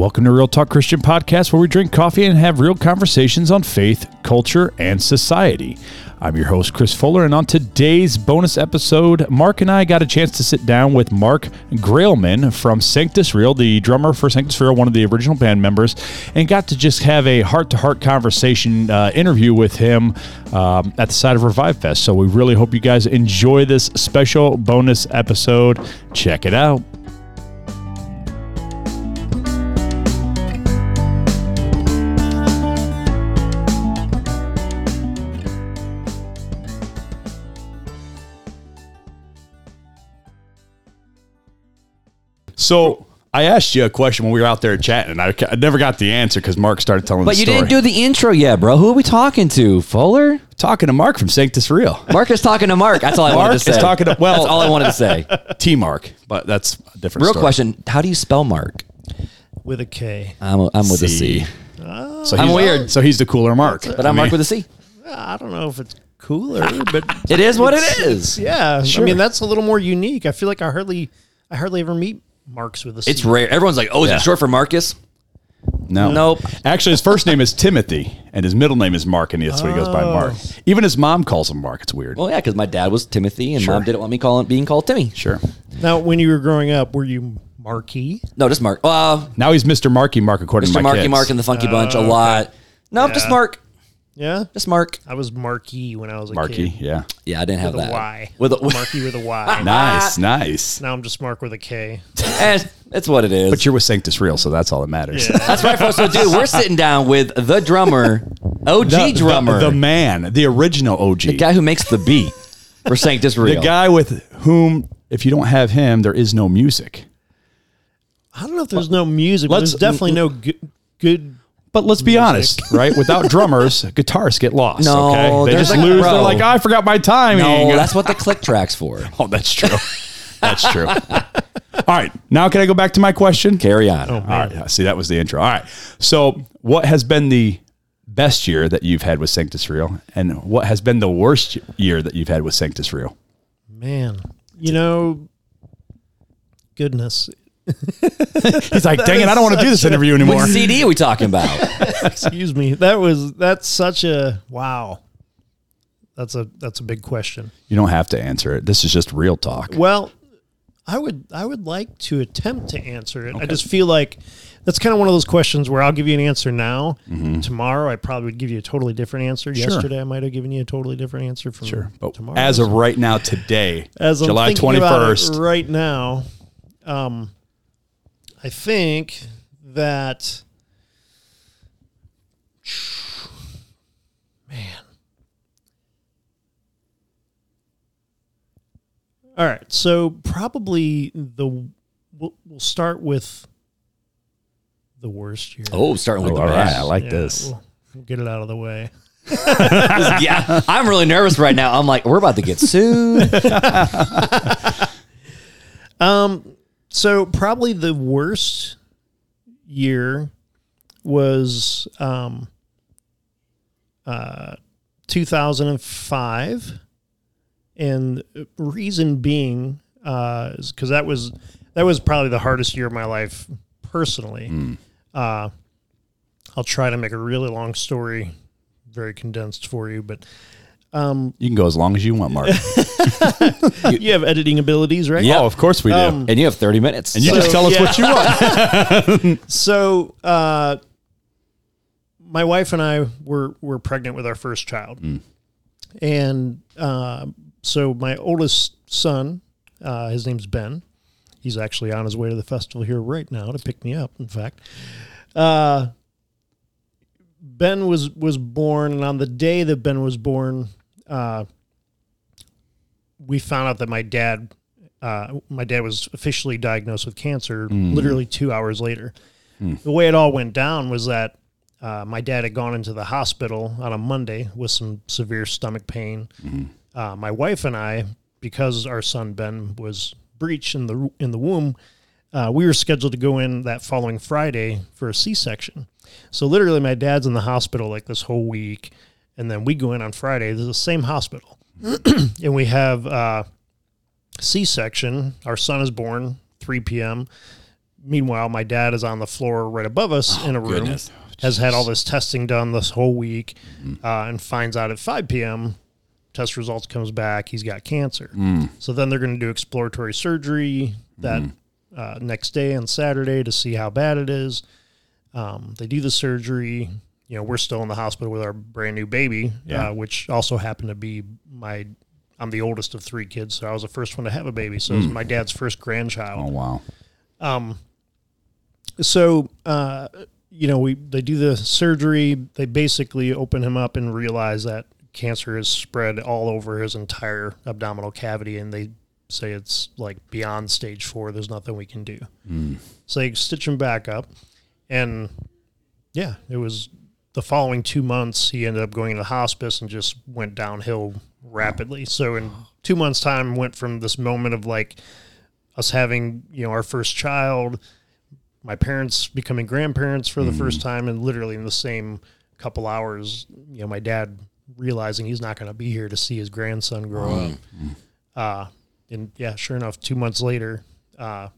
Welcome to Real Talk Christian Podcast, where we drink coffee and have real conversations on faith, culture, and society. I'm your host, Chris Fuller, and on today's bonus episode, Mark and I got a chance to sit down with Mark Graalman from Sanctus Real, the drummer for Sanctus Real, one of the original band members, and got to just have a heart to heart conversation uh, interview with him um, at the side of Revive Fest. So we really hope you guys enjoy this special bonus episode. Check it out. So I asked you a question when we were out there chatting, and I, I never got the answer because Mark started telling But the you story. didn't do the intro yet, bro. Who are we talking to? Fuller? talking to Mark from Sanctus Real. Mark is talking to Mark. That's all I Mark wanted is to say. talking to- well- That's all I wanted to say. T Mark, but that's a different. Real story. question: How do you spell Mark? with a K. I'm, I'm with a C, oh. So I'm weird. So he's the cooler Mark. but I'm Mark with a C. I don't know if it's cooler, but It is what it's- Yeah, Sure. I mean that's a little more unique. I feel like I hardly, I hardly ever meet Marks with a C. It's rare. Everyone's like, "Oh, is Yeah. it short for Marcus?" No, Nope. Actually, his first name is Timothy, and his middle name is Mark, and that's what he goes by, Mark. Even his mom calls him Mark. It's weird. Well, yeah, because my dad was Timothy, and Sure. mom didn't want me calling being called Timmy. Sure. now, when you were growing up, were you Marky? No, just Mark. Uh, Now he's Mr. Marky Mark, according Mr. to my Marky kids. Mark and the Funky Bunch a lot. No, just Mark. Yeah, Just Mark. I was Marky when I was a Marky, kid. yeah. Yeah, I didn't have With a that. Y. With a Marky with a Y. Nice, nice. now I'm just Mark with a K. Eh, It's what it is. But you're with Sanctus Real, so that's all that matters. Yeah. That's right, folks. So, dude, we're sitting down with the drummer, OG The- drummer, the, the man, the original OG, the guy who makes the beat. We're saying this the guy with whom, if you don't have him, there is no music. I don't know if there's no music, but let's- there's definitely no good. good But let's be honest, right? Without drummers, guitarists get lost. No, okay? they there's just like- lose. bro. They're like, I forgot my timing. no, that's what the click track's for. oh, that's true. that's true. All right, now can I go back to my question? Carry on. Oh, All right, see that was the intro. All right, so what has been the best year that you've had with Sanctus Real, and what has been the worst year that you've had with Sanctus Real? man. You know, goodness. He's like, dang it, I don't want to do this interview anymore. What CD are we talking about? Excuse me. That was that's such a wow. That's a that's a big question. You don't have to answer it. This is just real talk. Well, I would I would like to attempt to answer it. I just feel like that's kind of one of those questions where I'll give you an answer now. Tomorrow, I probably would give you a totally different answer. Mm-hmm. Sure. Yesterday, I might have given you a totally different answer from Sure, but tomorrow. as of right now, today, As I'm July thinking twenty about it first, right now, um, I think that man. All right, so probably the we'll, we'll start with the worst year. Oh, starting with Oh, the all right, best. I like Yeah, this. We'll, we'll get it out of the way. yeah, I'm really nervous right now. I'm like, we're about to get sued. Um, So probably the worst year was um, uh, 2005, and reason being uh, is because that was that was probably the hardest year of my life personally. Uh, I'll try to make a really long story very condensed for you, but you can go as long as you want, Mark. you have editing abilities, right? Yeah. Oh, of course we do. Um, and you have 30 minutes. and you so- just tell us yeah. what you want. So, uh, my wife and I were were pregnant with our first child, and uh, so my oldest son, uh, his name's Ben. He's actually on his way to the festival here right now to pick me up. In fact, uh, Ben was was born, and on the day that Ben was born, uh, we found out that my dad, uh, my dad was officially diagnosed with cancer. Literally two hours later, the way it all went down was that uh, my dad had gone into the hospital on a Monday with some severe stomach pain. Uh, my wife and I, because our son Ben was breech in the in the womb, uh, we were scheduled to go in that following Friday for a C section. So literally, my dad's in the hospital like this whole week, and then we go in on Friday. The same hospital, and we have uh, C section. Our son is born 3 p.m. meanwhile, my dad is on the floor right above us in a room, goodness. has had all this testing done this whole week, uh, and finds out at 5 p.m. Test results comes back, he's got cancer. So then they're going to do exploratory surgery that uh, next day on Saturday to see how bad it is. Um, they do the surgery. You know, we're still in the hospital with our brand new baby, Yeah. uh, which also happened to be my. I'm the oldest of three kids, so I was the first one to have a baby. So it was my dad's first grandchild. Oh wow. Um. So, uh, you know, we they do the surgery. They basically open him up and realize that cancer is spread all over his entire abdominal cavity, and they say it's like beyond stage four. There's nothing we can do. So they stitch him back up, and yeah, it was the following two months. He ended up going to the hospice and just went downhill rapidly. So in two months' time, went from this moment of like us having you know our first child my parents becoming grandparents for the first time and literally in the same couple hours you know my dad realizing he's not going to be here to see his grandson grow up uh, and yeah sure enough two months later uh,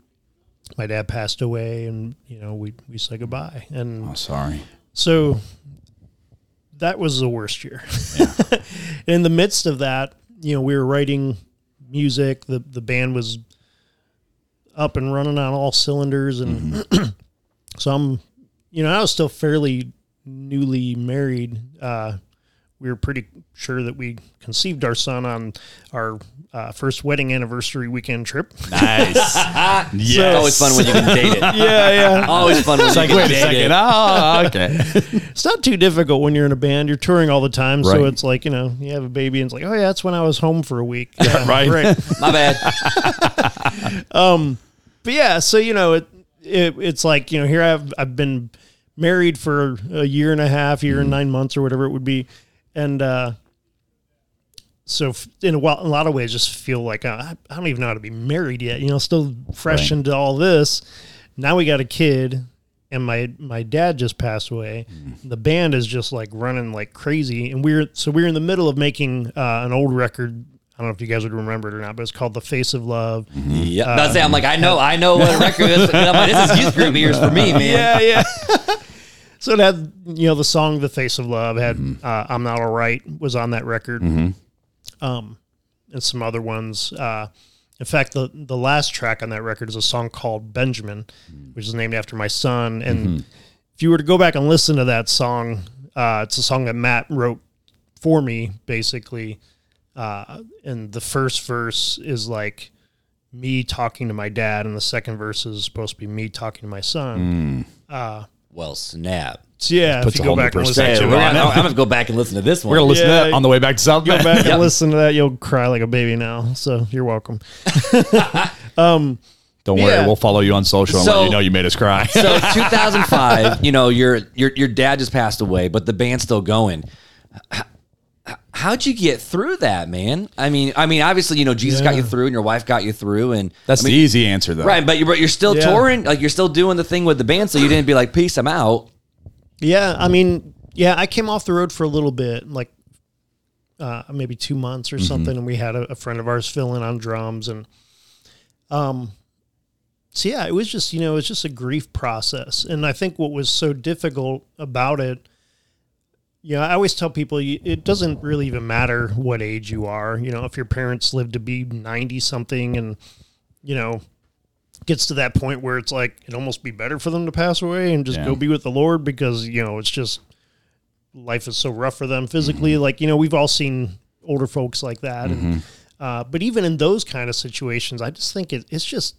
my dad passed away and you know we, we said goodbye and Oh, sorry. So that was the worst year. In the midst of that, you know, we were writing music. The the band was up and running on all cylinders, and so I'm, you know, I was still fairly newly married. Uh, we were pretty sure that we conceived our son on our uh, first wedding anniversary weekend trip. Nice. It's always fun when you can date it. yeah, yeah. Always fun when you can Wait a second. it. Oh, okay. It's not too difficult when you're in a band. You're touring all the time, so it's like you know you have a baby, and it's like, oh yeah, that's when I was home for a week. Yeah, Right. right. My bad. Um, but yeah, so you know it, it it's like you know here I've I've been married for a year and a half, year and mm-hmm. nine months or whatever it would be, and uh, so f- in a, while, in a lot of ways, just feel like uh, I, I don't even know how to be married yet. You know, still fresh Right. into all this. Now we got a kid, and my my dad just passed away. The band is just like running like crazy, and we're so we're in the middle of making uh, an old record. I don't know if you guys would remember it or not, but it's called "The Face of Love." Yeah, that's it. I'm like, I know, I know what a record is. And I'm like, this is youth group years for me, man. yeah, yeah. so it had you know the song "The Face of Love" had uh, "I'm Not Alright" was on that record, um, and some other ones. Uh, in fact, the the last track on that record is a song called "Benjamin," which is named after my son. And if you were to go back and listen to that song, uh, it's a song that Matt wrote for me, basically. Uh, and the first verse is like me talking to my dad, and the second verse is supposed to be me talking to my son. Well, snap. Yeah, if you go back and listen Hey, to we're it, gonna, I'm gonna go back and listen to this one. We're gonna listen to that on the way back to South go Bend. back and listen to that, you'll cry like a baby now. So you're welcome. Um, Don't worry, Yeah. we'll follow you on social and So- let you know you made us cry. so 2005, you know, your your your dad just passed away, but the band's still going. H- h- How'd you get through that, man? I mean, I mean, obviously, you know, Jesus got you through, and your wife got you through, and That's I mean, the easy answer, though. right. But you're but you're still Yeah. touring, like you're still doing the thing with the band, so you didn't be like, peace, I'm out. Yeah, I mean, yeah, I came off the road for a little bit, like uh, maybe two months or something, and we had a, a friend of ours fill in on drums, and um, so yeah, it was just you know it was just a grief process, and I think what was so difficult about it, know, I always tell people it doesn't really even matter what age you are, you know, if your parents live to be ninety something, and you know gets to that point where it's like it almost be better for them to pass away and just Yeah. go be with the Lord because you know it's just life is so rough for them physically. Like you know we've all seen older folks like that, and, uh, but even in those kind of situations, I just think it, it's just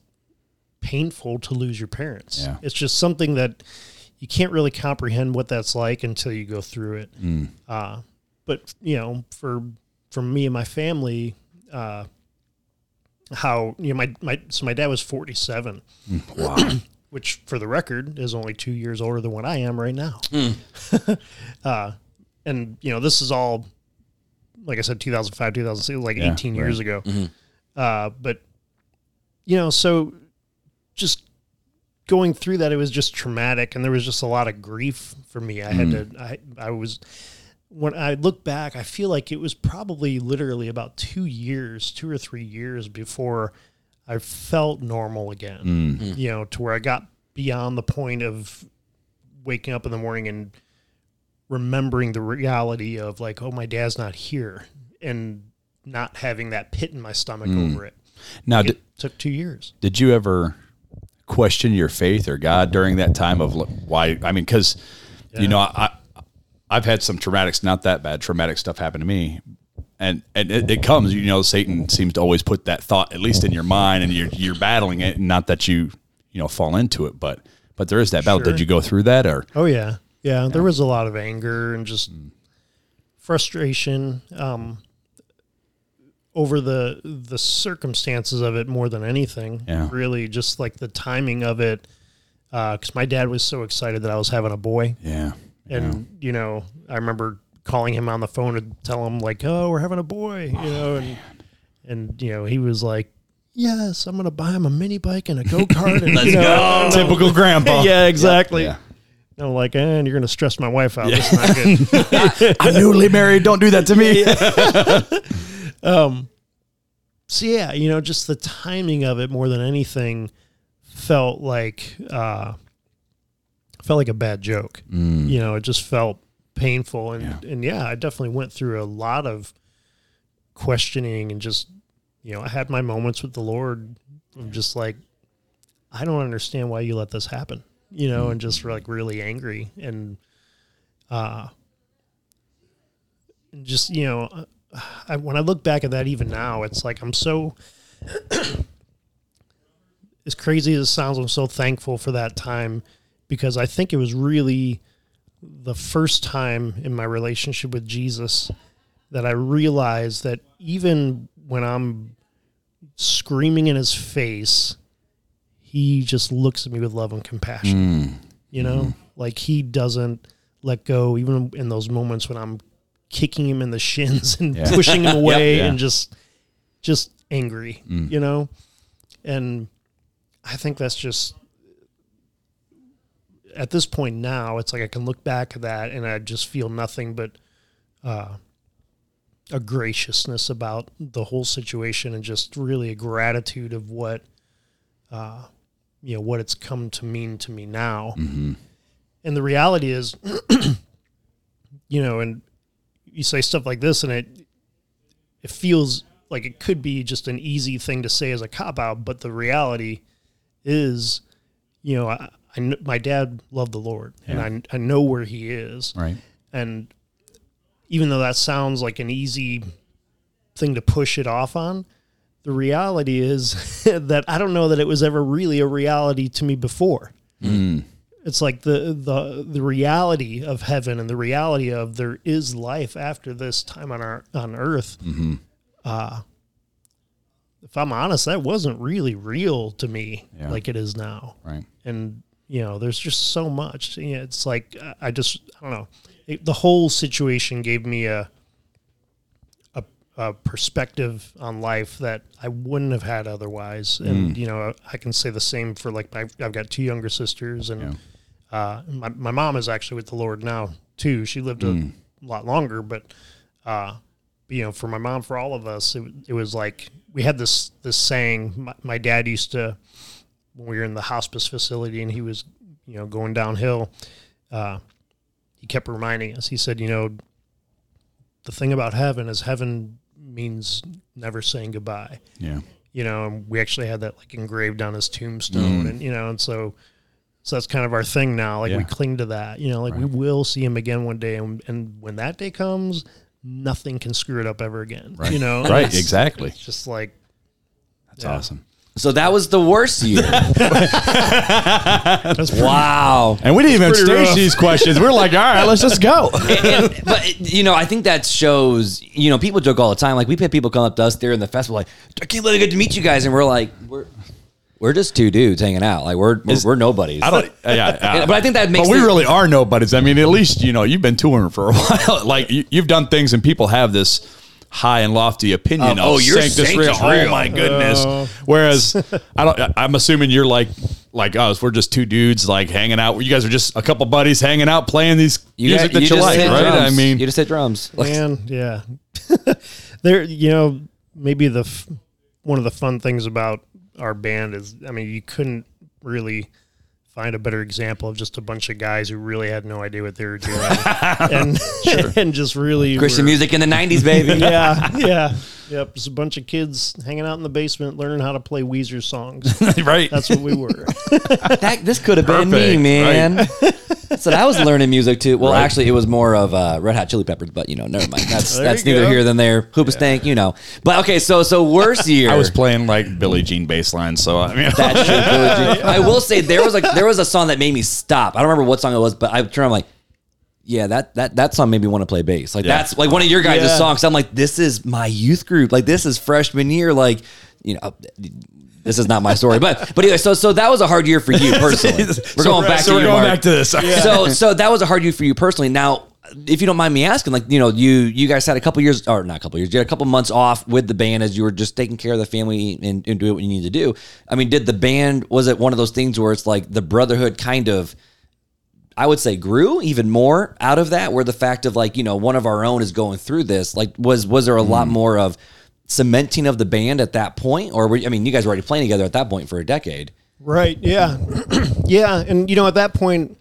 painful to lose your parents. Yeah. It's just something that you can't really comprehend what that's like until you go through it. Uh, but you know, for for me and my family, uh, how you know my my so my dad was forty seven, Wow. which for the record is only two years older than what I am right now. uh, and you know, this is all like I said, two thousand five, two thousand six, like Yeah, eighteen years right. ago. Uh, but you know, so just going through that, it was just traumatic, and there was just a lot of grief for me. I had mm-hmm. to, I, I was, when I look back, I feel like it was probably literally about two years, two or three years before I felt normal again. Mm-hmm. You know, to where I got beyond the point of waking up in the morning and remembering the reality of like, oh, my dad's not here, and not having that pit in my stomach mm. over it. Now, It did, took two years. did you ever question your faith or God during that time of why? I mean, because you know, I I've had some traumatic, not that bad, traumatic stuff happen to me, and and it, it comes. You know, Satan seems to always put that thought at least in your mind, and you're you're battling it. and Not that you you know fall into it, but but there is that battle. Sure. Did you go through that or? Oh yeah. yeah, There was a lot of anger and just frustration um, over the the circumstances of it more than anything. Yeah. Really, just like the timing of it. Uh, because my dad was so excited that I was having a boy, Yeah. and you know, I remember calling him on the phone to tell him like, "Oh, we're having a boy," you oh, know, and and you know, he was like, "Yes, I'm gonna buy him a mini bike and a go kart." and Let's you know, go. Typical grandpa. yeah, exactly. Yeah. I'm like, and you're gonna stress my wife out. That's not good. I'm newly married. Don't do that to me. So yeah, you know, just the timing of it more than anything felt like uh felt like a bad joke. You know, it just felt painful and Yeah. and yeah, I definitely went through a lot of questioning and just you know, I had my moments with the Lord of just like I don't understand why you let this happen. You know, and just like really angry and uh and just you know I, when I look back at that even now, it's like I'm so as crazy as it sounds, I'm so thankful for that time because I think it was really the first time in my relationship with Jesus that I realized that even when I'm screaming in his face, he just looks at me with love and compassion. Mm. You know, mm-hmm. like he doesn't let go, even in those moments when I'm kicking him in the shins and Yeah. pushing him away yeah. and just, just angry. You know, and I think that's just at this point now. It's like I can look back at that and I just feel nothing but uh, a graciousness about the whole situation and just really a gratitude of what uh, you know what it's come to mean to me now. And the reality is, you know, and you say stuff like this, and it it feels like it could be just an easy thing to say as a cop out, but the reality is, you know, I, I kn- my dad loved the Lord, Yeah. and I I know where he is, right. and even though that sounds like an easy thing to push it off on, the reality is that I don't know that it was ever really a reality to me before. Mm. It's like the the the reality of heaven and the reality of there is life after this time on our on earth. Uh, if I'm honest, that wasn't really real to me Yeah. like it is now. Right. and you know there's just so much. You know, it's like I- just i don't know. It, the whole situation gave me a, a a perspective on life that i wouldn't have had otherwise. And you know i can say the same for like my i've got two younger sisters and uh my, my mom is actually with the lord now too she lived a lot longer but uh you know for my mom for all of us it, it was like we had this this saying my, my dad used to when we were in the hospice facility and he was, you know, going downhill, uh, he kept reminding us. He said, you know, the thing about heaven is heaven means never saying goodbye. Yeah. You know, and we actually had that like engraved on his tombstone, and you know, and so. So that's kind of our thing now. Like we cling to that, you know, like we will see him again one day, and, and when that day comes, nothing can screw it up ever again. You know, Right. It's- Exactly. It's just like That's Yeah. awesome. So that was the worst year. wow. And we didn't even stage rough. these questions. We're like, all right, let's just go. And- but you know, I think that shows. You know, people joke all the time. Like we've had people come up to us there in the festival, like, "I can't believe I get to meet you guys," and we're like, "We're we're just two dudes hanging out. Like we're we're, Is- we're nobodies." I don't. Yeah, yeah. But I think that makes But we it- really are nobodies. I mean, at least you know you've been touring for a while. like you, you've done things, and people have this high and lofty opinion Um, of oh, your Sanctus saint real. is Oh real. my goodness. Oh. Whereas I don't. I'm assuming you're like like us. We're just two dudes like hanging out. You guys are just a couple buddies hanging out playing these music got- that you, just like, hit right? drums. I mean, you just hit drums. Like, Man, yeah. there, you know, maybe the f- one of the fun things about our band is, I mean, you couldn't really find a better example of just a bunch of guys who really had no idea what they were doing and and just really Christian were- music in the '90s, baby. Yeah, yeah, yep. Just a bunch of kids hanging out in the basement learning how to play Weezer songs. right. That's what we were. That, this could have been me, Perfect, man. so I was learning music too. Well, Right. actually, it was more of uh, Red Hot Chili Peppers, but you know, never mind. That's that's you neither go. here than there. Hoobastank, you know. But okay, so so worst year. I was playing like Billie Jean bass line, so I mean, That's true. Billie Jean. I will say there was like there was a song that made me stop. I don't remember what song it was, but I turned. I'm like, yeah, that that that song made me want to play bass. Like Yeah. that's like one of your guys' Yeah. songs. I'm like, this is my youth group. Like this is freshman year. Like you know. This is not my story, but but anyway, so so that was a hard year for you personally. We're going back so to we're you, going Mark. back to this. So so that was a hard year for you personally. Now, if you don't mind me asking, like you know, you you guys had a couple years or not a couple years, you had a couple months off with the band as you were just taking care of the family and, and doing what you need to do. I mean, did the band was it one of those things where it's like the brotherhood kind of I would say grew even more out of that, where the fact of like, you know, one of our own is going through this, like was was there a lot mm-hmm. more of cementing of the band at that point? Or were, I mean, you guys were already playing together at that point for a decade. Right. Yeah. yeah. And you know, at that point,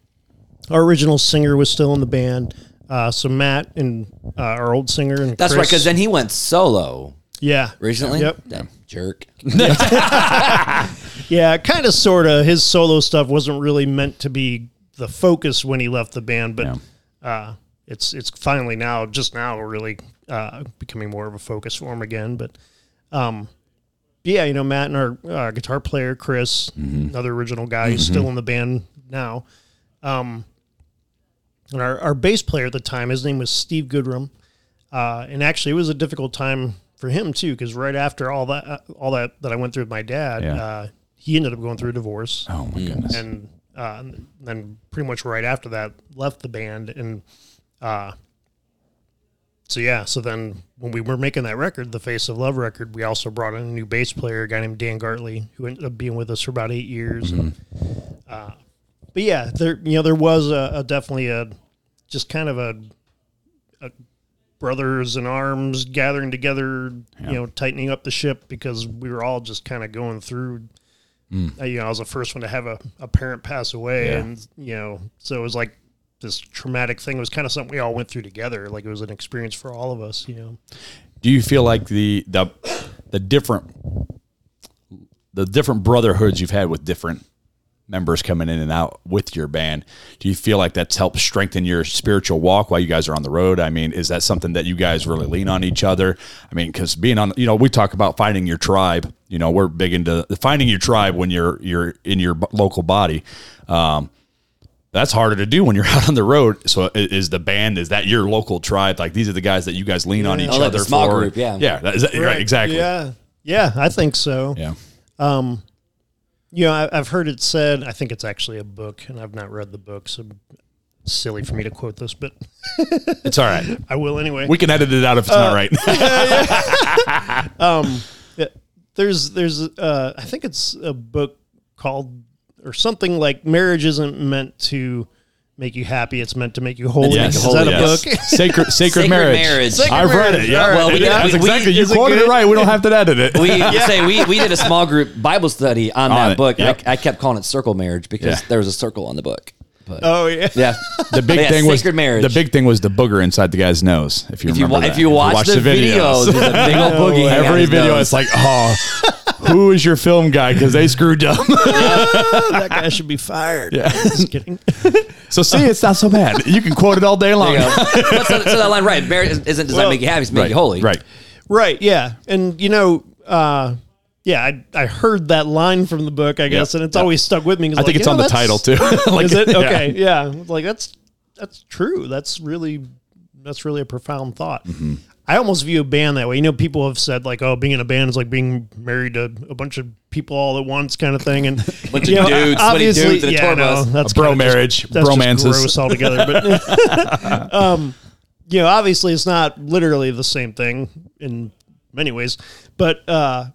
our original singer was still in the band. Uh, so Matt and uh, our old singer and That's right, because then he went solo yeah, recently. Yep. That jerk. Yeah, kind of, sort of. His solo stuff wasn't really meant to be the focus when he left the band, but uh, it's it's finally now, just now, really uh, becoming more of a focus for him again. But um, yeah, you know, Matt and our uh, guitar player Chris, another original guy, who's still in the band now. Um, and our, our bass player at the time, his name was Steve Goodrum. Uh, and actually, it was a difficult time for him too, because right after all that, uh, all that that I went through with my dad, Yeah. uh, he ended up going through a divorce, Oh my goodness. and uh, then pretty much right after that, left the band, and uh, so yeah, so then when we were making that record, the Face of Love record, we also brought in a new bass player, a guy named Dan Gartley, who ended up being with us for about eight years. And, uh, but yeah, there you know there was a, a definitely a just kind of a, a brothers in arms gathering together, you know, tightening up the ship because we were all just kind of going through. Uh, you know, I was the first one to have a, a parent pass away, Yeah. and you know, so it was like this traumatic thing. It was kind of something we all went through together. Like it was an experience for all of us. You know. Do you feel like the the the different the different brotherhoods you've had with different members coming in and out with your band, do you feel like that's helped strengthen your spiritual walk while you guys are on the road? I mean, is that something that you guys really lean on each other? I mean, because being on, you know, we talk about finding your tribe. You know, we're big into finding your tribe when you're you're in your b- local body. Um, that's harder to do when you're out on the road. So, is the band is that your local tribe? Like these are the guys that you guys lean on each Oh, like other the small for. group, yeah. yeah, that is that- right, exactly. Yeah. Yeah, I think so. Yeah. You know, I, I've heard it said. I think it's actually a book, and I've not read the book, so silly for me to quote this, but It's all right. I will anyway. We can edit it out if it's Uh, not right. Yeah, there's there's uh, I think it's a book called or something like marriage isn't meant to make you happy; it's meant to make you holy. Yes. Is that a Yes. book? Sacred, sacred, Sacred marriage. marriage. Sacred I've read it. Yeah, Well, we did- that's we- we- exactly. You is it quoted it right. We don't have to edit it. We say we, we did a small group Bible study on On that it, book. yep. I, I kept calling it circle marriage because Yeah. there was a circle on the book. But oh yeah. yeah, the big Yeah, thing was marriage. the big thing was the booger inside the guy's nose. If you if remember wa- that. if you watch, the, videos, there's a big old boogie. every video, nose. it's like, oh, who is your film guy? Because they screwed up. that guy should be fired. Yeah. Just kidding. so see, it's not so bad. You can quote it all day long. There you go. But so, so that line, right? Marriage isn't does Well, not make you happy; it's make right, you holy. right. Right. Yeah. And you know, uh, yeah, I, I heard that line from the book, I guess, and it's Yep. always stuck with me. 'cause I think like, it's you on know, the title too. Like, is it yeah. okay? Yeah. Like that's that's true. That's really that's really a profound thought. Mm-hmm. I almost view a band that way. You know, people have said like, "Oh, being in a band is like being married to a bunch of people all at once," kind of thing. And Bunch you of know, dudes, obviously, dudes in a yeah, tour no, that's A bro kinda just- marriage, that's bromances. just gross altogether. But um, you know, obviously, it's not literally the same thing in many ways, but uh,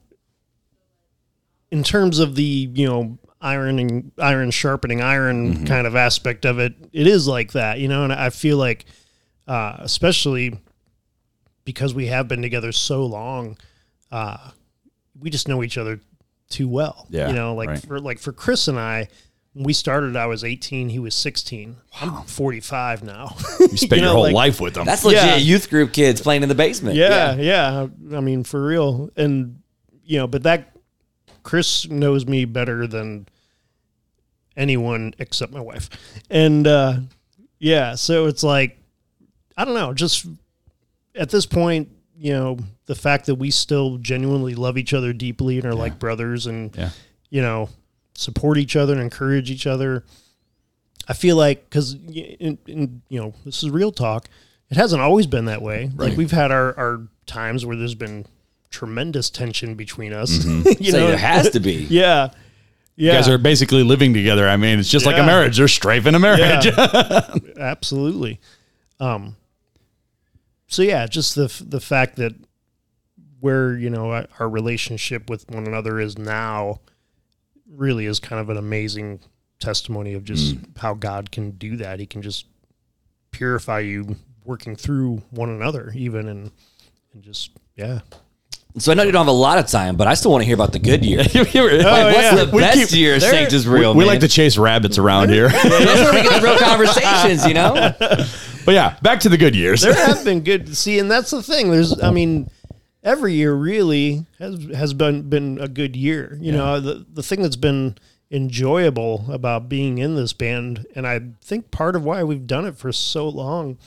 in terms of the you know ironing iron sharpening iron kind of aspect of it it is like that you know and i feel like uh especially because we have been together so long uh we just know each other too well Yeah, you know like right. for like for chris and i we started, I was 18. He was 16. I'm 45 now. You spent You your whole like- life with them. That's legit Yeah. youth group kids playing in the basement. yeah, yeah. I mean, for real. And you know, but that Chris knows me better than anyone except my wife. And uh yeah, so it's like I don't know, just at this point, you know, the fact that we still genuinely love each other deeply and are like brothers and Yeah. you know, support each other and encourage each other. I feel like because in, in, you know this is real talk. It hasn't always been that way. Right. Like we've had our, our times where there's been tremendous tension between us. Mm-hmm. you So know, there has to be. yeah, yeah, You guys are basically living together. I mean, it's just like a marriage. There's strife in a marriage. Yeah. absolutely. Um. So yeah, just the the fact that where you know our- our relationship with one another is now really is kind of an amazing testimony of just mm. how God can do that. He can just purify you working through one another, even and and just yeah. So I know you don't have a lot of time, but I still want to hear about the good year. Oh, like, Oh, what's yeah. the We best keep- year of Sanctus we real? we man? like to chase rabbits around here. That's where we get the real conversations, you know. but yeah, back to the good years. there have been good see and that's the thing. There's i mean every year really has has been been a good year. You know the the thing that's been enjoyable about being in this band and i think part of why we've done it for so long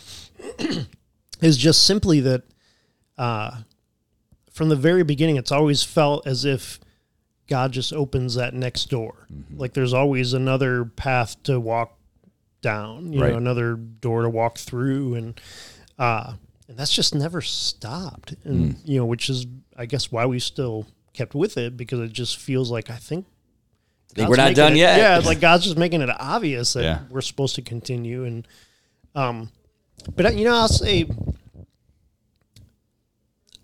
is just simply that uh from the very beginning it's always felt as if god just opens that next door. Like there's always another path to walk down you Right. know another door to walk through and uh and that's just never stopped and you know which is i guess why we still kept with it because it just feels like i think God's we're not done it- yet. yeah it's like god's just making it obvious that Yeah. we're supposed to continue and um but you know i'll say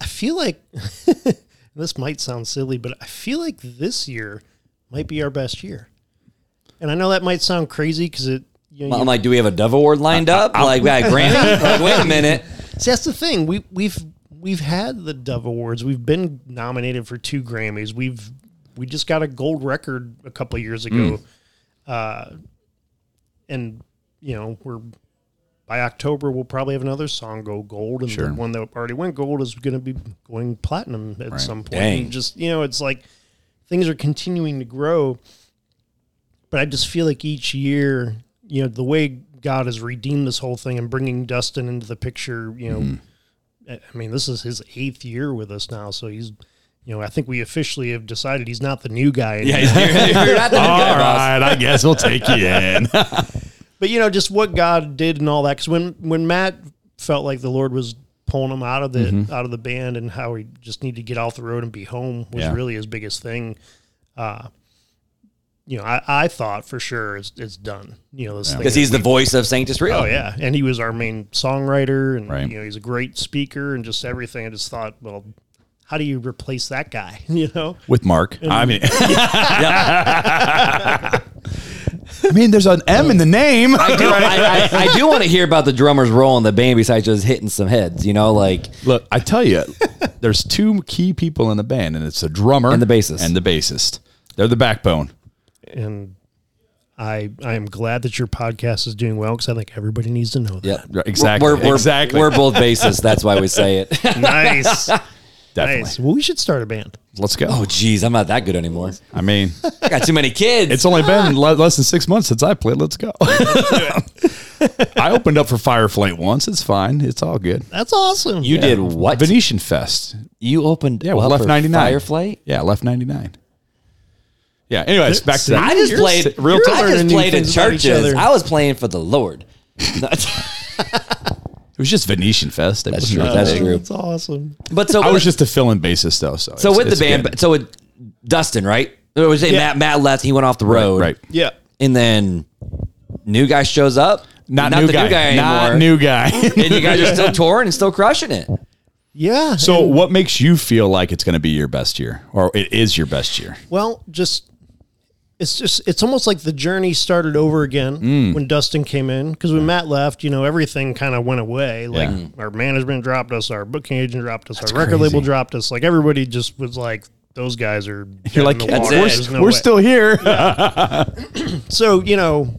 i feel like this might sound silly but i feel like this year might be our best year and i know that might sound crazy because it you know, I'm like, do we have a Dove Award lined up? like, we got a Grammy? like, wait a minute. See, that's the thing. We we've we've had the Dove Awards. We've been nominated for two Grammys. We've we just got a gold record a couple of years ago, uh, and you know we're by October we'll probably have another song go gold, and Sure. the one that already went gold is going to be going platinum at some point. Dang. And just you know, it's like things are continuing to grow, but I just feel like each year, you know, the way God has redeemed this whole thing and bringing Dustin into the picture, you know, I I mean, this is his eighth year with us now, so he's, you know, I think we officially have decided he's not the new guy. Yeah, anymore. you're, you're not the new All guy, boss. right, I guess we'll take you in. but you know, just what God did and all that. Because when when Matt felt like the Lord was pulling him out of the out of the band and how he just needed to get off the road and be home was Yeah. really his biggest thing. Uh, you know, I, I thought for sure it's, it's done. You know, Because that he's the voice of Sanctus Real. Oh yeah, and he was our main songwriter, and Right. you know he's a great speaker and just everything. I just thought, well, how do you replace that guy? You know, With Mark. I mean, I mean, there's an M in the name. I do, I, I, I do want to hear about the drummer's role in the band besides just hitting some heads, you know, like Look, I tell you, there's two key people in the band, and it's the drummer And the bassist. And the bassist. They're the backbone. And I I am glad that your podcast is doing well because I think everybody needs to know that. yeah. Exactly, We're, we're, exactly. We're both bassists. That's why we say it. nice, Definitely. nice. Well, we should start a band. Let's go. oh, geez. I'm not that good anymore. I mean, I got too many kids. it's only been ah. le- less than six months since I played. Let's go. I opened up for Fireflight once. It's fine. It's all good. That's awesome. you did what? Venetian Fest. You opened Yeah, up with Left 99. Fireflight? Yeah, Left 99. Yeah, anyways, back to that. I just You're- played real I talk. learning just new played in things about each churches. other. I was playing for the Lord. It was just Venetian Fest. It That's wasn't true. That's true. That's awesome. but so I was just a fill-in bassist though. So so it's- with the it's band. good. So with Dustin, right? It was Yeah. Matt. Matt left. He went off the road. right. Yeah. And then new guy shows up. Not, not new the guy. new guy Not anymore. new guy. and you guys are still touring and still crushing it. Yeah. so, and- what makes you feel like it's going to be your best year, or it is your best year? Well, just it's just it's almost like the journey started over again Mm. when Dustin came in because when Matt left, you know, everything kind of went away. Like Yeah. our management dropped us, our booking agent dropped us, our record crazy. label dropped us. Like everybody just was like, those guys are You're like, That's it. we're, no we're still here. so you know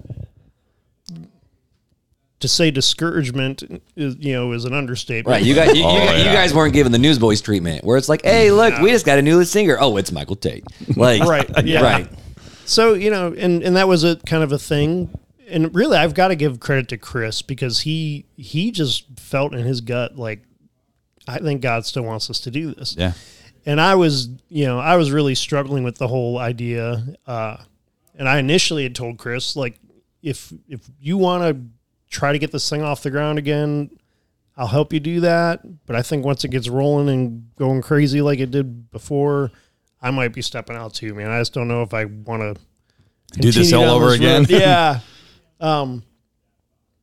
to say discouragement is you know is an understatement Right, you guys, you, you, Oh, guys- you yeah. guys weren't given the Newsboys treatment, where it's like, "Hey, look, we just got a new singer. Oh, it's Michael Tait." Like, Right, yeah. right. So you know and and that was a kind of a thing and really i've got to give credit to chris because he he just felt in his gut like i think god still wants us to do this yeah. and I was, you know, I was really struggling with the whole idea. Uh, and I initially had told Chris, like, if if you want to try to get this thing off the ground again, I'll help you do that. But I think once it gets rolling and going crazy like it did before, I might be stepping out too, man. I just don't know if I want to Do this all over again. yeah. Um,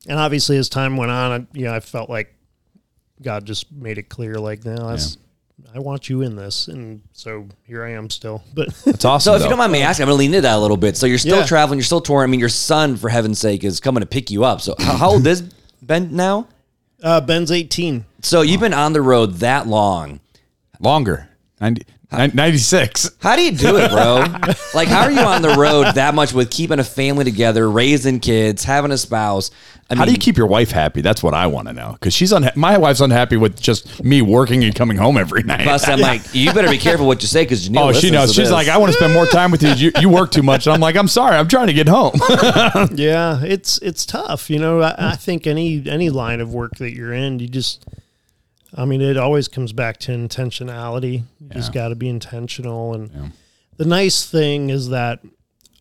and obviously, as time went on, I, you know, I felt like God just made it clear, like, no, that's, I want you in this, and so here I am still. But It's awesome. So, if you don't mind me asking, I'm going to lean into that a little bit. So, you're still Yeah. traveling, you're still touring. I mean, your son, for heaven's sake, is coming to pick you up. So, how, how old is Ben now? uh, Ben's eighteen. So, you've been on the road that long. Longer. 90, 96. How do you do it, bro? like, how are you on the road that much with keeping a family together, raising kids, having a spouse? I mean, How do you keep your wife happy? That's what I want to know. Because she's unha- my wife's unhappy with just me working and coming home every night. Plus, I'm like, you better be careful what you say because Janelle. Oh, she knows. She's this. like, I want to spend more time with you. You, you work too much. And I'm like, I'm sorry. I'm trying to get home. Yeah, it's it's tough. You know, I, I think any any line of work that you're in, you just, I mean, it always comes back to intentionality. You just got to be intentional. And the nice thing is that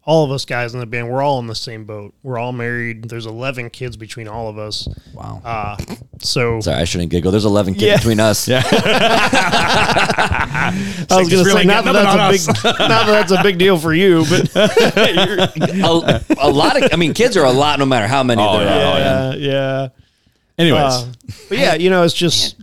all of us guys in the band, we're all in the same boat. We're all married. There's 11 kids between all of us. wow. Uh, so Sorry, I shouldn't giggle. There's 11 kids Yeah. between us. Yeah. I was going to really say not that, that's a big, not that that's a big deal for you, but a, a lot of, I mean, kids are a lot no matter how many Oh, there yeah. are. yeah, yeah. Anyways, Uh, but yeah, you know, it's just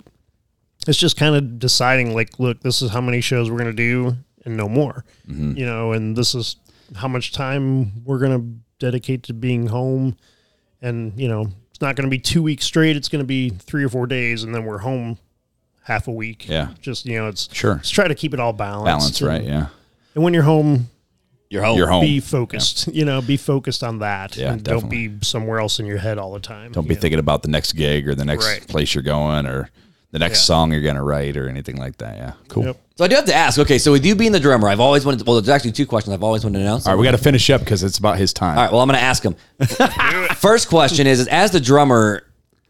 it's just kind of deciding like, look, this is how many shows we're gonna do and no more. Mm-hmm. You know, and this is how much time we're gonna dedicate to being home. And you know, it's not gonna be two weeks straight. It's gonna be three or four days, and then we're home half a week. Yeah. just you know, it's Sure. Just try to keep it all balanced. balance, and, right? Yeah. And when you're home, You're home. You're home. be focused. You know, be focused on that. Yeah, and don't be somewhere else in your head all the time. Don't be know? thinking about the next gig or the next Right. place you're going or the next Yeah. song you're going to write or anything like that. Yeah. Cool. Yep. So I do have to ask. Okay, so with you being the drummer, I've always wanted. well, there's actually two questions I've always wanted to know. So All right. We got to finish up because it's about his time. All right. Well, I'm going to ask him. First question is, is: as the drummer,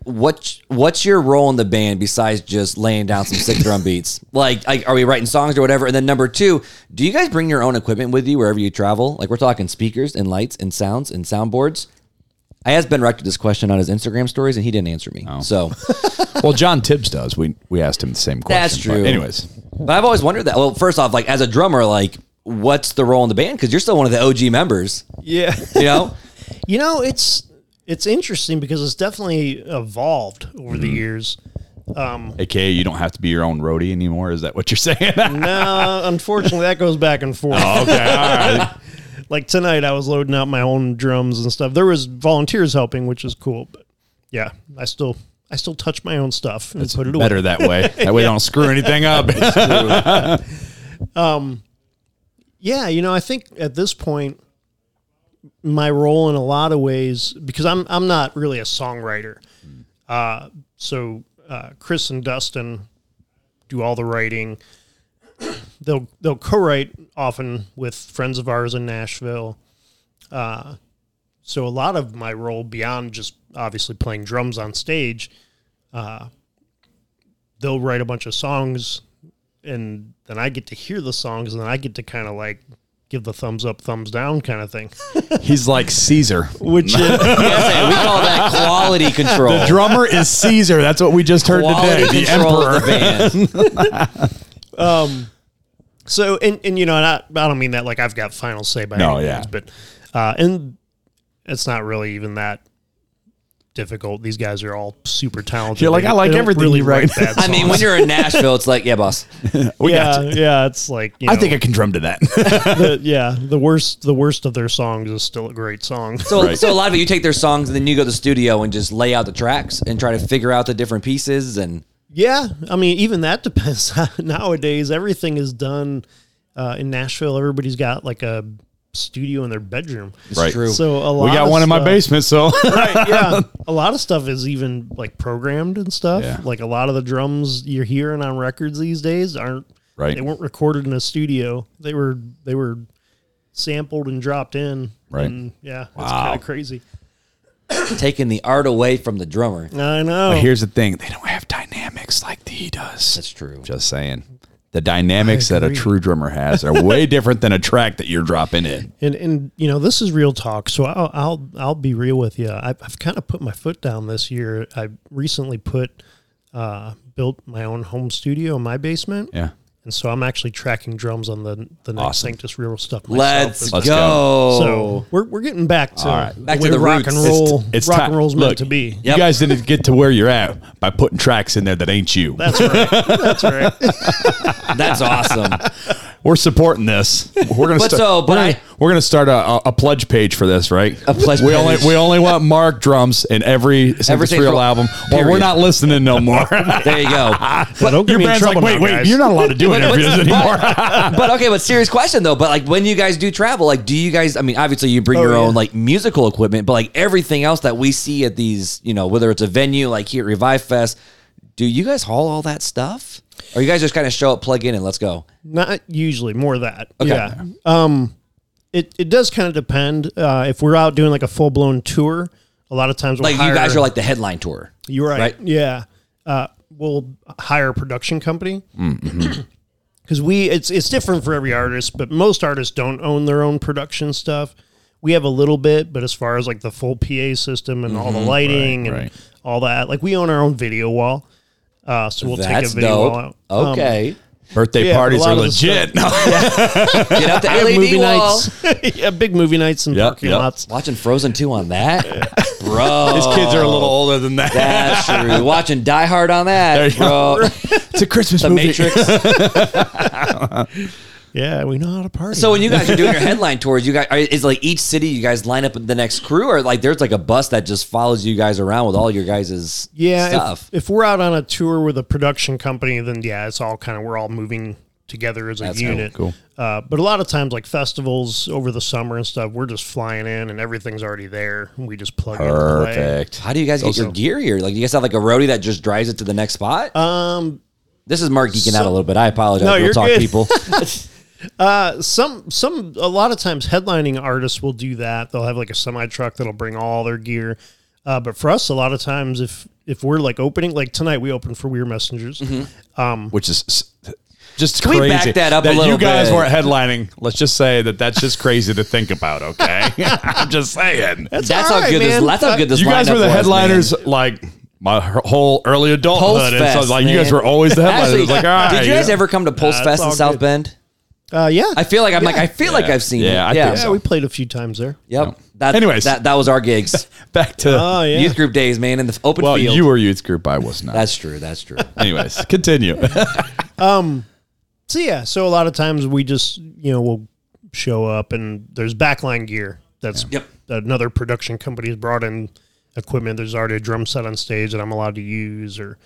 what what's your role in the band besides just laying down some sick drum beats? Like, like, are we writing songs or whatever? And then number two, do you guys bring your own equipment with you wherever you travel? Like, we're talking speakers and lights and sounds and soundboards. I asked Ben Rector this question on his Instagram stories, and he didn't answer me. So, Well, John Tibbs does. We we asked him the same question. That's but true. anyways, but I've always wondered that. Well, first off, like as a drummer, like, what's the role in the band? Because you're still one of the OG members. Yeah. You know. You know, it's it's interesting because it's definitely evolved over Mm-hmm. the years. Um, AKA, you don't have to be your own roadie anymore. Is that what you're saying? no, unfortunately, that goes back and forth. Oh, okay. All right. Like tonight, I was loading out my own drums and stuff. There was volunteers helping, which is cool. But yeah, I still I still touch my own stuff and put it away. Better that way. That way, don't screw anything up. Yeah, you know, I think at this point, my role in a lot of ways because I'm I'm not really a songwriter. Uh, so uh, Chris and Dustin do all the writing. They'll they'll co-write often with friends of ours in Nashville. Uh, so a lot of my role beyond just obviously playing drums on stage, uh, they'll write a bunch of songs and then I get to hear the songs, and then I get to kind of like give the thumbs up, thumbs down kind of thing. He's like Caesar. Which uh, Yes, we call that quality control. The drummer is Caesar. That's what we just heard quality today. The emperor. of the band. So, and and you know, and I, I don't mean that like I've got final say by No, any yeah. means, but uh, and it's not really even that difficult. These guys are all super talented. You're like, They- I like they don't everything you write. I mean, when you're in Nashville, it's like, yeah, boss. We yeah, got yeah, it's like you I think I can drum to that. the, yeah, the worst, the worst of their songs is still a great song. So, Right. so a lot of it, you take their songs and then you go to the studio and just lay out the tracks and try to figure out the different pieces. And Yeah, I mean, even that depends. Nowadays, everything is done uh, in Nashville, everybody's got like a studio in their bedroom. It's Right. true. So a lot We got of one in my basement, so right, yeah. A lot of stuff is even like programmed and stuff. Yeah. Like a lot of the drums you're hearing on records these days aren't Right. They weren't recorded in a studio. They were they were sampled and dropped in. Right. And yeah, it's Wow. kind of crazy. Taking the art away from the drummer. I know. But here's the thing: they don't have dynamics like he does. That's true. Just saying. The dynamics that a true drummer has are way different than a track that you're dropping in. And and you know this is real talk, so I'll I'll I'll be real with you. I've, I've kind of put my foot down this year. I recently put uh, built my own home studio in my basement. Yeah. And so I'm actually tracking drums on the the next Awesome. Sanctus Real stuff. Myself. Let's, Let's go. go. So we're, we're getting back to All right. the Back to the rock roots. and roll. It's rock ti- and roll's look, meant to be. Yep. You guys didn't get to where you're at by putting tracks in there that ain't you. That's right. That's right. That's awesome. We're supporting this. We're gonna. But start, so, but we're, I- we're gonna start a, a, a pledge page for this, right? A pledge We only we only want Mark drums in every Sanctus Saints Real Row- album, Well, we're not listening no more. There you go. But don't get Your me in band's like, trouble wait, now, wait, guys. you're not allowed to do interviews anymore. but okay, but serious question though. But like when you guys do travel, like do you guys? I mean, obviously you bring Oh, your yeah. own like musical equipment, but like everything else that we see at these, you know, whether it's a venue like here at Revive Fest, do you guys haul all that stuff, or you guys just kind of show up, plug in, and let's go? Not usually, more that. Okay. Yeah. Um, it it does kind of depend. Uh, if we're out doing like a full blown tour, a lot of times we'll Like you guys are like the headline tour. You're right. right? Yeah. Uh, we'll hire a production company Mm-hmm. because we it's it's different for every artist, but most artists don't own their own production stuff. We have a little bit, but as far as like the full PA system and all the lighting Mm-hmm. Right, and right. all that, like we own our own video wall. Uh, so we'll take That's a video dope. wall out. Um, Okay, Birthday Yeah, parties are of the legit. get out the big LED movie wall. nights. yeah, big movie nights and Yep, parking yep. lots. Watching Frozen two on that, bro. His kids are a little older than that. That's true. Watching Die Hard on that, you go. bro. it's a Christmas The movie. Matrix. Yeah, we know how to party. So when you guys are doing your headline tours, you guys are, is like each city you guys line up with the next crew, or like there's like a bus that just follows you guys around with all your guys' yeah, stuff. If, if we're out on a tour with a production company, then yeah, it's all kind of we're all moving together as a That's unit. cool. Uh, but a lot of times, like festivals over the summer and stuff, we're just flying in and everything's already there. And we just plug in. Perfect. How do you guys get your gear here? Like, do you guys have like a roadie that just drives it to the next spot? Um, this is Mark geeking out a little bit. I apologize. No, we'll you're talk, good. people. uh, some some a lot of times headlining artists will do that. They'll have like a semi truck that'll bring all their gear. Uh, but for us, a lot of times, if if we're like opening, like tonight, we opened for Weird Messengers. Which is s- just Can we crazy. back that up a little You guys bit? weren't headlining. Let's just say that that's just crazy to think about. Okay, I'm just saying. that's all how right, good man. this. That's how good this. you guys were the was, headliners, man. like my whole early adulthood, and so Post-fest, like you guys were always the headliners. Actually, like, all right, did you guys know. ever come to Pulse Nah, Fest in South good. Bend? Uh, yeah, I feel like I'm like I feel like I've seen Yeah, I it. think Yeah. yeah, so. we played a few times there. Yep. That, Anyways. that that was our gigs. back to? Oh yeah, Youth group days, man, in the open well, field. you were youth group. I was not. that's true. That's true. Anyways, continue. So yeah, so a lot of times we just you know we'll show up and there's backline gear. That's Yep. another production company has brought in equipment. There's already a drum set on stage that I'm allowed to use, or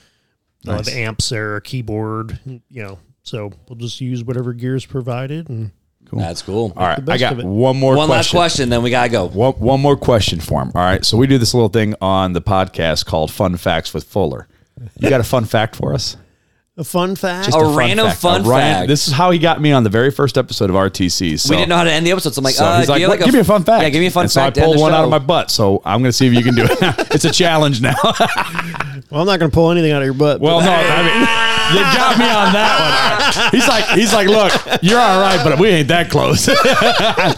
uh, the amps there, a keyboard. You know, so we'll just use whatever gear is provided. And That's cool. All right, I got one more. One last question. question, then we gotta go. One, one more question for him. All right. So we do this little thing on the podcast called Fun Facts with Fuller. You got a fun fact for us? a fun fact. A random fun fact. This is how he got me on the very first episode of RTC. So, we didn't know how to end the episode, so I'm like, so uh, he's do like, you have "What? give me a fun fact. Yeah, give me a fun and fact. So I end pulled the one out of my butt. So I'm going to see if you can do it. it's a challenge now. Well, I'm not going to pull anything out of your butt. well, but- no, I mean, you got me on that one. He's like, he's like, look, you're all right, but we ain't that close.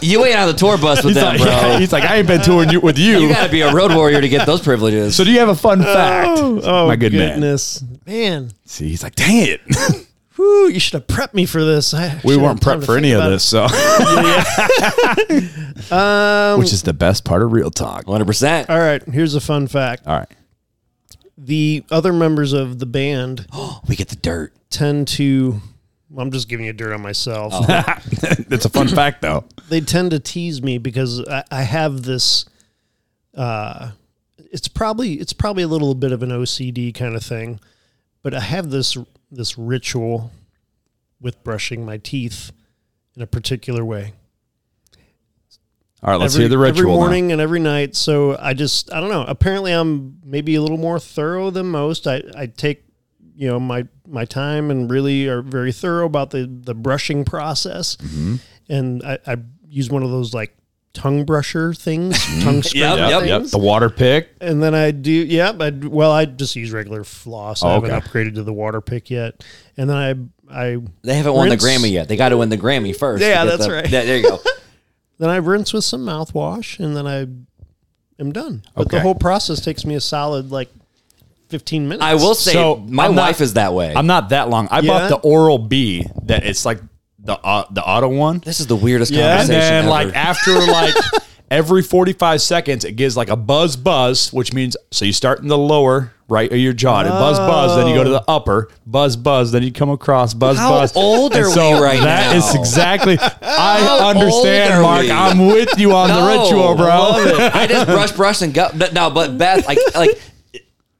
You ain't on the tour bus with he's, them, like, bro. he's like, I ain't been touring you, with you. you gotta be a road warrior to get those privileges. so do you have a fun fact? oh, oh my good man. goodness, man. See, he's like, dang it. Whew, you should have prepped me for this. I we weren't prepped for any of this, so. Um, which is the best part of real talk. 100. percent all right, here's a fun fact. All right. The other members of the band We get the dirt. tend to. I'm just giving you dirt on myself. it's a fun fact though. They tend to tease me because I, I have this. Uh, it's probably it's probably a little bit of an OCD kind of thing, but I have this this ritual with brushing my teeth in a particular way. All right, let's every, hear the ritual. every now. morning and every night. So I just I don't know. Apparently, I'm maybe a little more thorough than most. I I take you know my my time and really are very thorough about the the brushing process. Mm-hmm. And I, I use one of those like tongue brusher things, tongue scraper Yep, yep, things. Yep, the water pick. And then I do, yeah, but well, I just use regular floss. I Oh, haven't okay. upgraded to the water pick yet. And then I, I They haven't won the Grammy yet. They got to win the Grammy first. Yeah, that's the- right. There, there you go. then I rinse with some mouthwash, and then I am done. But the whole process takes me a solid like fifteen minutes. I will say, So, my I'm not- wife is that way. I'm not that long. I Yeah? bought the Oral B that it's like the uh, the auto one. this is the weirdest Yeah. and conversation then ever. like after like every 45 seconds it gives like a buzz buzz which means so you start in the lower right of your jaw and buzz buzz then you go to the upper buzz buzz then you come across buzz How buzz old And are we so right that now? is exactly i old understand are mark we? i'm with you on the No, ritual bro I love it. I just brush, brush, and go. No, but Beth, like, like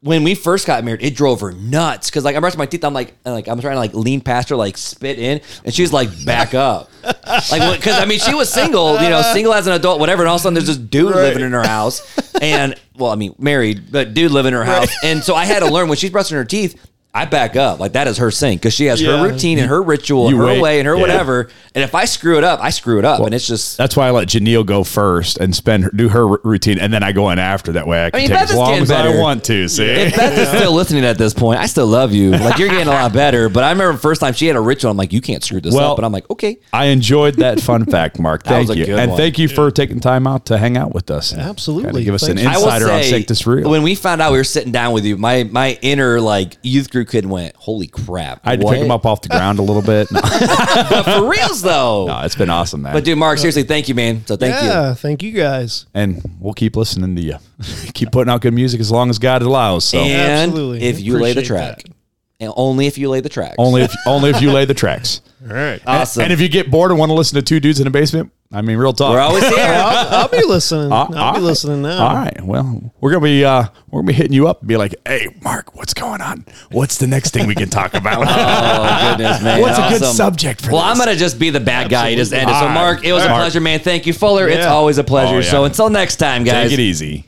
when we first got married, it drove her nuts because, like, I'm brushing my teeth. I'm like, and, like, I'm trying to like lean past her, like spit in, and she's like, back up, like, because I mean, she was single, you know, single as an adult, whatever, and all of a sudden there's this dude living in her house, and well, I mean, married, but dude living in her house, and so I had to learn when she's brushing her teeth. I back up like that is her thing because she has Yeah. her routine and her ritual, and You her wait. way and her Yeah. whatever. And if I screw it up, I screw it up, and it's just that's why I let Janelle go first and spend her, do her r- routine, and then I go in after. That way I can mean, take Beth as is long getting as I better. want to. See, If Beth is still listening at this point, I still love you. Like you're getting a lot better. But I remember the first time she had a ritual. I'm like, you can't screw this Well- up. And I'm like, okay. I enjoyed that fun fact, Mark. That Thank was a you, good and one. thank you for taking time out to hang out with us. and Absolutely. kinda give us an Thanks. I will insider on say, Sanctus Real. when we found out we were sitting down with you, my my inner like youth group kid went, holy crap! I had to pick him up off the ground a little bit. No, But for reals though. no, it's been awesome, man. But dude, Mark, seriously, thank you, man. So thank you. yeah, thank you guys. and we'll keep listening to you. keep putting out good music as long as God allows. So And Absolutely. if you lay the track, that. and only if you lay the track. only if only if you lay the tracks. All right. awesome. And if you get bored and want to listen to two dudes in a basement, I mean, real talk. we're always here. I'll, I'll be listening. Uh, I'll be right. listening now. All right. Well, we're gonna be uh, we're gonna be hitting you up and be like, "Hey, Mark, what's going on? What's the next thing we can talk about? Oh goodness, man! What's a good subject for Well, this? I'm gonna just be the bad guy. You just ended. So, Mark, it was a Mark. pleasure, man. Thank you, Fuller. It's always a pleasure. Oh, yeah. So, until next time, guys. Take it easy.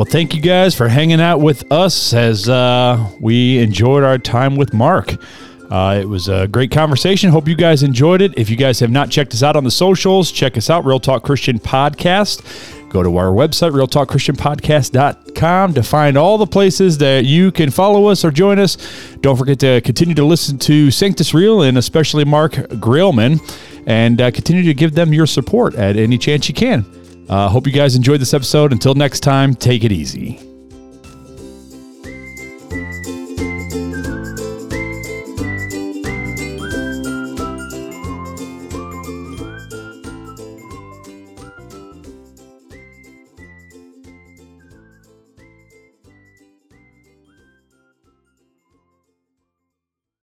Well, thank you guys for hanging out with us as uh, we enjoyed our time with Mark. Uh, it was a great conversation. Hope you guys enjoyed it. If you guys have not checked us out on the socials, check us out, Real Talk Christian Podcast. Go to our website, realtalkchristianpodcast.com, to find all the places that you can follow us or join us. Don't forget to continue to listen to Sanctus Real and especially Mark Graalman and uh, continue to give them your support at any chance you can. Uh, hope you guys enjoyed this episode. Until next time, take it easy.